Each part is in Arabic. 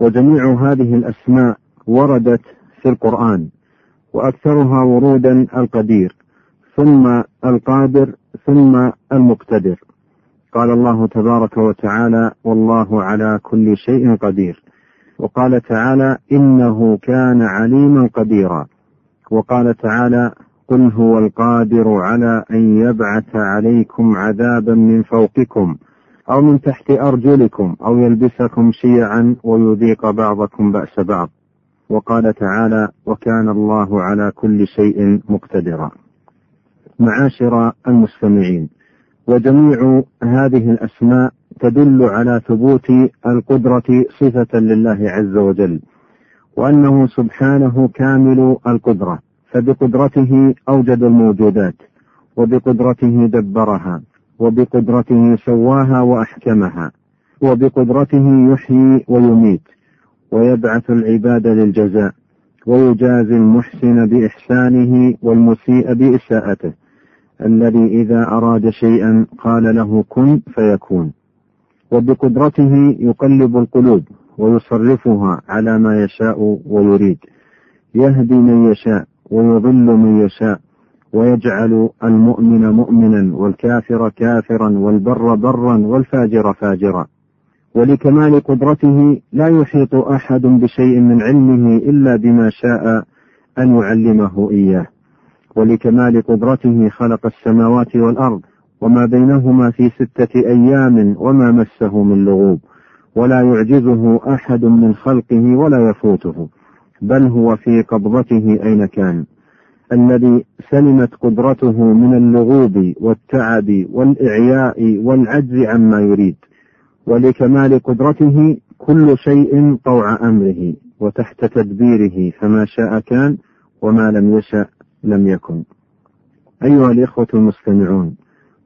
وجميع هذه الأسماء وردت في القرآن وأكثرها ورودا القدير ثم القادر ثم المقتدر. قال الله تبارك وتعالى والله على كل شيء قدير وقال تعالى إنه كان عليما قديرا وقال تعالى قل هو القادر على أن يبعث عليكم عذابا من فوقكم أو من تحت أرجلكم أو يلبسكم شيعا ويذيق بعضكم بأس بعض. وقال تعالى وكان الله على كل شيء مقتدرا. معاشر المستمعين وجميع هذه الأسماء تدل على ثبوت القدرة صفة لله عز وجل وأنه سبحانه كامل القدرة فبقدرته أوجد الموجودات وبقدرته دبرها. وبقدرته سواها وأحكمها وبقدرته يحيي ويميت ويبعث العباد للجزاء ويجازي المحسن بإحسانه والمسيء بإساءته. الذي إذا أراد شيئا قال له كن فيكون. وبقدرته يقلب القلوب ويصرفها على ما يشاء ويريد. يهدي من يشاء ويضل من يشاء ويجعل المؤمن مؤمنا والكافر كافرا والبر برا والفاجر فاجرا. ولكمال قدرته لا يحيط أحد بشيء من علمه إلا بما شاء أن يعلمه إياه. ولكمال قدرته خلق السماوات والأرض وما بينهما في ستة أيام وما مسه من لغوب. ولا يعجزه أحد من خلقه ولا يفوته بل هو في قبضته أين كان. الذي سلمت قدرته من اللغوب والتعب والإعياء والعجز عما يريد ولكمال قدرته كل شيء طوع أمره وتحت تدبيره فما شاء كان وما لم يشأ لم يكن. أيها الإخوة المستمعون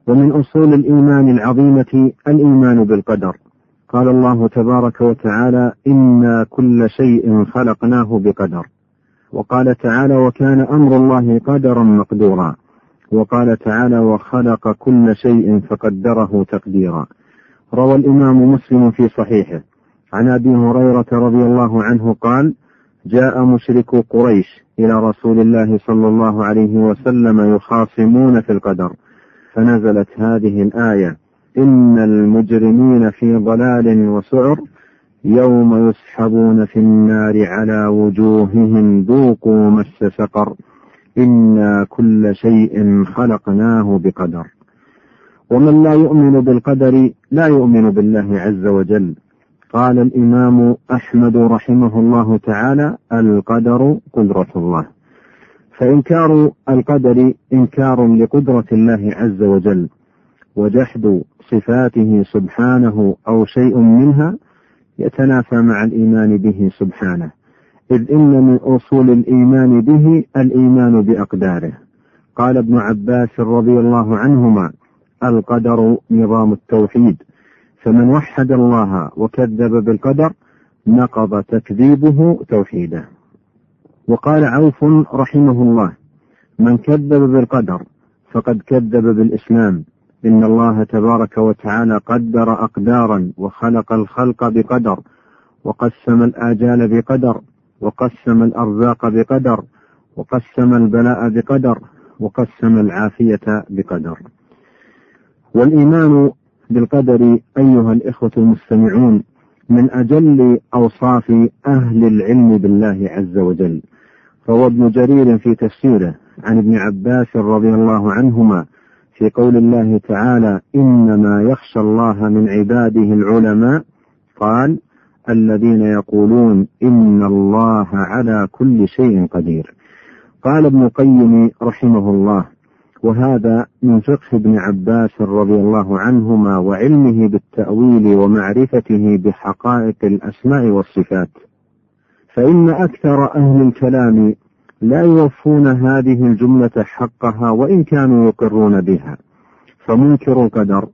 ومن أصول الإيمان العظيمة الإيمان بالقدر. قال الله تبارك وتعالى إنا كل شيء خلقناه بقدر. وقال تعالى وكان أمر الله قدرا مقدورا. وقال تعالى وخلق كل شيء فقدره تقديرا. روى الإمام مسلم في صحيحه. عن أبي هريرة رضي الله عنه قال جاء مشرك قريش إلى رسول الله صلى الله عليه وسلم يخاصمون في القدر. فنزلت هذه الآية إن المجرمين في ضلال وسعر يوم يسحبون في النار على وجوههم ذوقوا مس سقر. إنا كل شيء خلقناه بقدر. ومن لا يؤمن بالقدر لا يؤمن بالله عز وجل. قال الإمام أحمد رحمه الله تعالى القدر قدرة الله. فإنكار القدر إنكار لقدرة الله عز وجل وجحد صفاته سبحانه أو شيء منها يتنافى مع الإيمان به سبحانه. إذ إن من أصول الإيمان به الإيمان بأقداره. قال ابن عباس رضي الله عنهما القدر نظام التوحيد. فمن وحد الله وكذب بالقدر نقض تكذيبه توحيده. وقال عوف رحمه الله من كذب بالقدر فقد كذب بالإسلام. إن الله تبارك وتعالى قدر أقدارا وخلق الخلق بقدر وقسم الآجال بقدر وقسم الأرزاق بقدر وقسم البلاء بقدر وقسم العافية بقدر. والإيمان بالقدر أيها الإخوة المستمعون من أجل أوصاف أهل العلم بالله عز وجل. روى ابن جرير في تفسيره عن ابن عباس رضي الله عنهما في قول الله تعالى إنما يخشى الله من عباده العلماء قال الذين يقولون إن الله على كل شيء قدير. قال ابن القيم رحمه الله وهذا من فقه ابن عباس رضي الله عنهما وعلمه بالتأويل ومعرفته بحقائق الأسماء والصفات. فإن أكثر أهل الكلام لا يوفون هذه الجملة حقها وإن كانوا يقرون بها. فمنكر القدر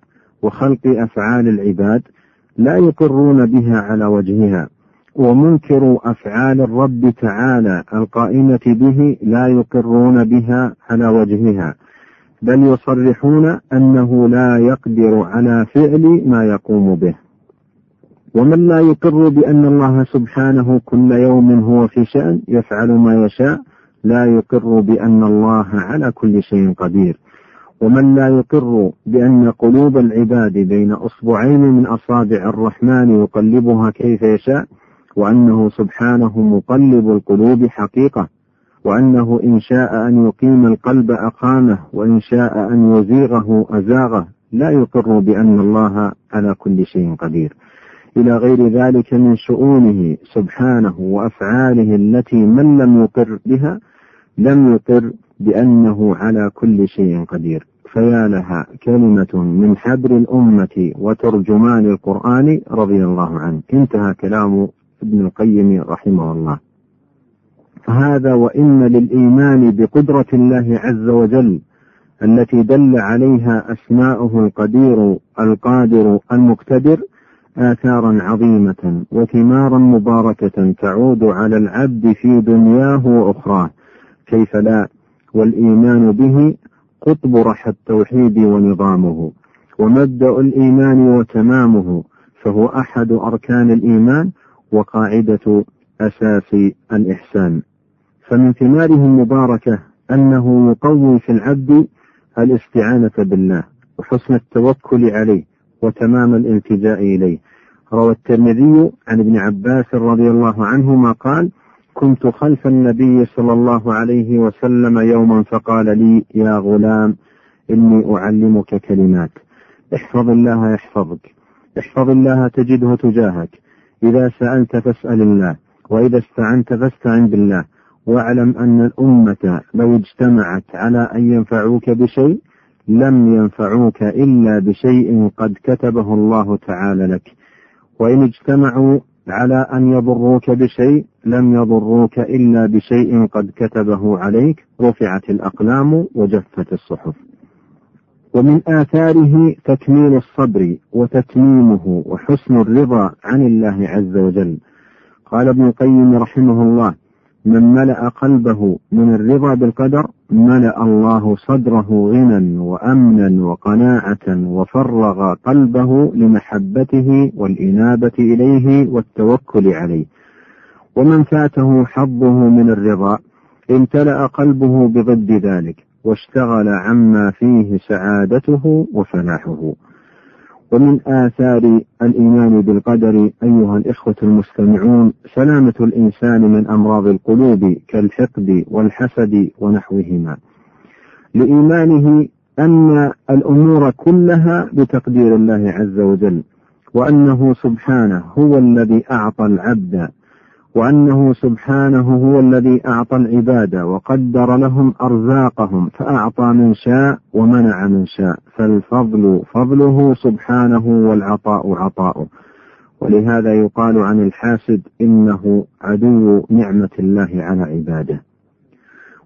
وخلق أفعال العباد لا يقرون بها على وجهها ومنكر أفعال الرب تعالى القائمة به لا يقرون بها على وجهها بل يصرحون أنه لا يقدر على فعل ما يقوم به. ومن لا يقر بأن الله سبحانه كل يوم هو في شأن يفعل ما يشاء لا يقر بأن الله على كل شيء قدير. ومن لا يقر بأن قلوب العباد بين أصبعين من أصابع الرحمن يقلبها كيف يشاء وأنه سبحانه مقلب القلوب حقيقة وأنه إن شاء أن يقيم القلب أقامه وإن شاء أن يزيغه أزاغه لا يقر بأن الله على كل شيء قدير. إلى غير ذلك من شؤونه سبحانه وأفعاله التي من لم يقر بها لم يقر بأنه على كل شيء قدير. فيا لها كلمة من حبر الأمة وترجمان القرآن رضي الله عنه. انتهى كلام ابن القيم رحمه الله. فهذا وإن للإيمان بقدرة الله عز وجل التي دل عليها أسماؤه القدير القادر المقتدر آثارا عظيمة وثمارا مباركة تعود على العبد في دنياه وأخراه. كيف لا؟ والإيمان به قطب رحى التوحيد ونظامه. ومبدأ الإيمان وتمامه فهو أحد أركان الإيمان وقاعدة أساس الإحسان. فمن ثماره المباركة أنه يقوي في العبد الاستعانة بالله وحسن التوكل عليه. وتمام الالتجاء إليه. روى الترمذي عن ابن عباس رضي الله عنهما قال كنت خلف النبي صلى الله عليه وسلم يوما فقال لي يا غلام إني أعلمك كلمات. احفظ الله يحفظك. احفظ الله تجده تجاهك. إذا سألت فاسأل الله وإذا استعنت فاستعن بالله. واعلم أن الأمة لو اجتمعت على أن ينفعوك بشيء لم ينفعوك إلا بشيء قد كتبه الله تعالى لك. وإن اجتمعوا على أن يضروك بشيء لم يضروك إلا بشيء قد كتبه عليك. رفعت الأقلام وجفت الصحف. ومن آثاره تكميل الصبر وتتميمه وحسن الرضا عن الله عز وجل. قال ابن القيم رحمه الله من ملأ قلبه من الرضا بالقدر ملأ الله صدره غنى وأمنا وقناعة وفرغ قلبه لمحبته والإنابة إليه والتوكل عليه. ومن فاته حظه من الرضا امتلأ قلبه بضد ذلك واشتغل عما فيه سعادته وفلاحه. ومن آثار الإيمان بالقدر أيها الإخوة المستمعون سلامة الإنسان من أمراض القلوب كالحقد والحسد ونحوهما. لإيمانه أن الأمور كلها بتقدير الله عز وجل وأنه سبحانه هو الذي أعطى العبد وأنه سبحانه هو الذي أعطى العباد وقدر لهم أرزاقهم فأعطى من شاء ومنع من شاء فالفضل فضله سبحانه والعطاء عطاؤه. ولهذا يقال عن الحاسد إنه عدو نعمة الله على عباده.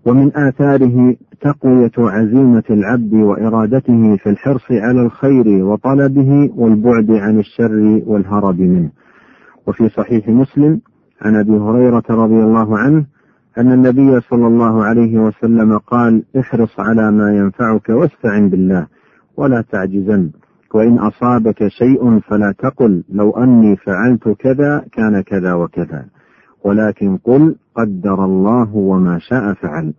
ومن آثاره تقوية عزيمة العبد وإرادته في الحرص على الخير وطلبه والبعد عن الشر والهرب منه. وفي صحيح مسلم عن أبي هريرة رضي الله عنه أن النبي صلى الله عليه وسلم قال احرص على ما ينفعك واستعن بالله ولا تعجزن وإن أصابك شيء فلا تقل لو أني فعلت كذا كان كذا وكذا. ولكن قل قدر الله وما شاء فعل.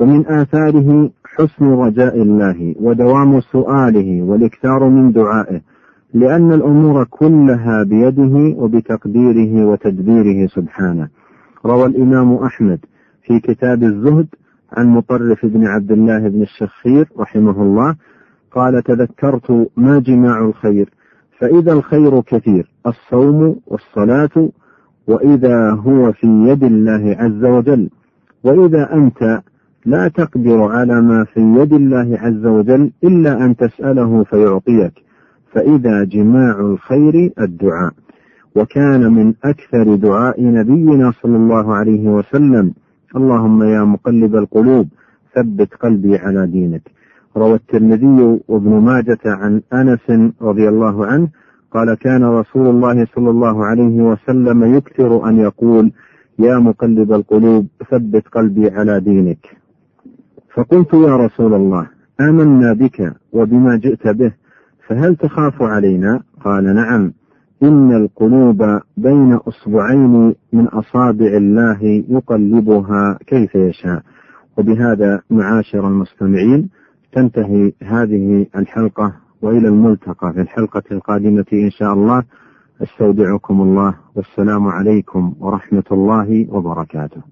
ومن آثاره حسن رجاء الله ودوام سؤاله والاكثار من دعائه لأن الأمور كلها بيده وبتقديره وتدبيره سبحانه. روى الإمام أحمد في كتاب الزهد عن مطرف بن عبد الله بن الشخير رحمه الله قال تذكرت ما جماع الخير فإذا الخير كثير الصوم والصلاة وإذا هو في يد الله عز وجل وإذا أنت لا تقدر على ما في يد الله عز وجل إلا أن تسأله فيعطيك. فإذا جماع الخير الدعاء. وكان من أكثر دعاء نبينا صلى الله عليه وسلم. اللهم يا مقلب القلوب ثبت قلبي على دينك. روى الترمذي وابن ماجة عن أنس رضي الله عنه قال كان رسول الله صلى الله عليه وسلم يكثر أن يقول يا مقلب القلوب ثبت قلبي على دينك فقلت يا رسول الله آمنا بك وبما جئت به فهل تخاف علينا؟ قال نعم. إن القلوب بين أصبعين من أصابع الله يقلبها كيف يشاء. وبهذا معاشر المستمعين تنتهي هذه الحلقة وإلى الملتقى في الحلقة القادمة إن شاء الله. أستودعكم الله. والسلام عليكم ورحمة الله وبركاته.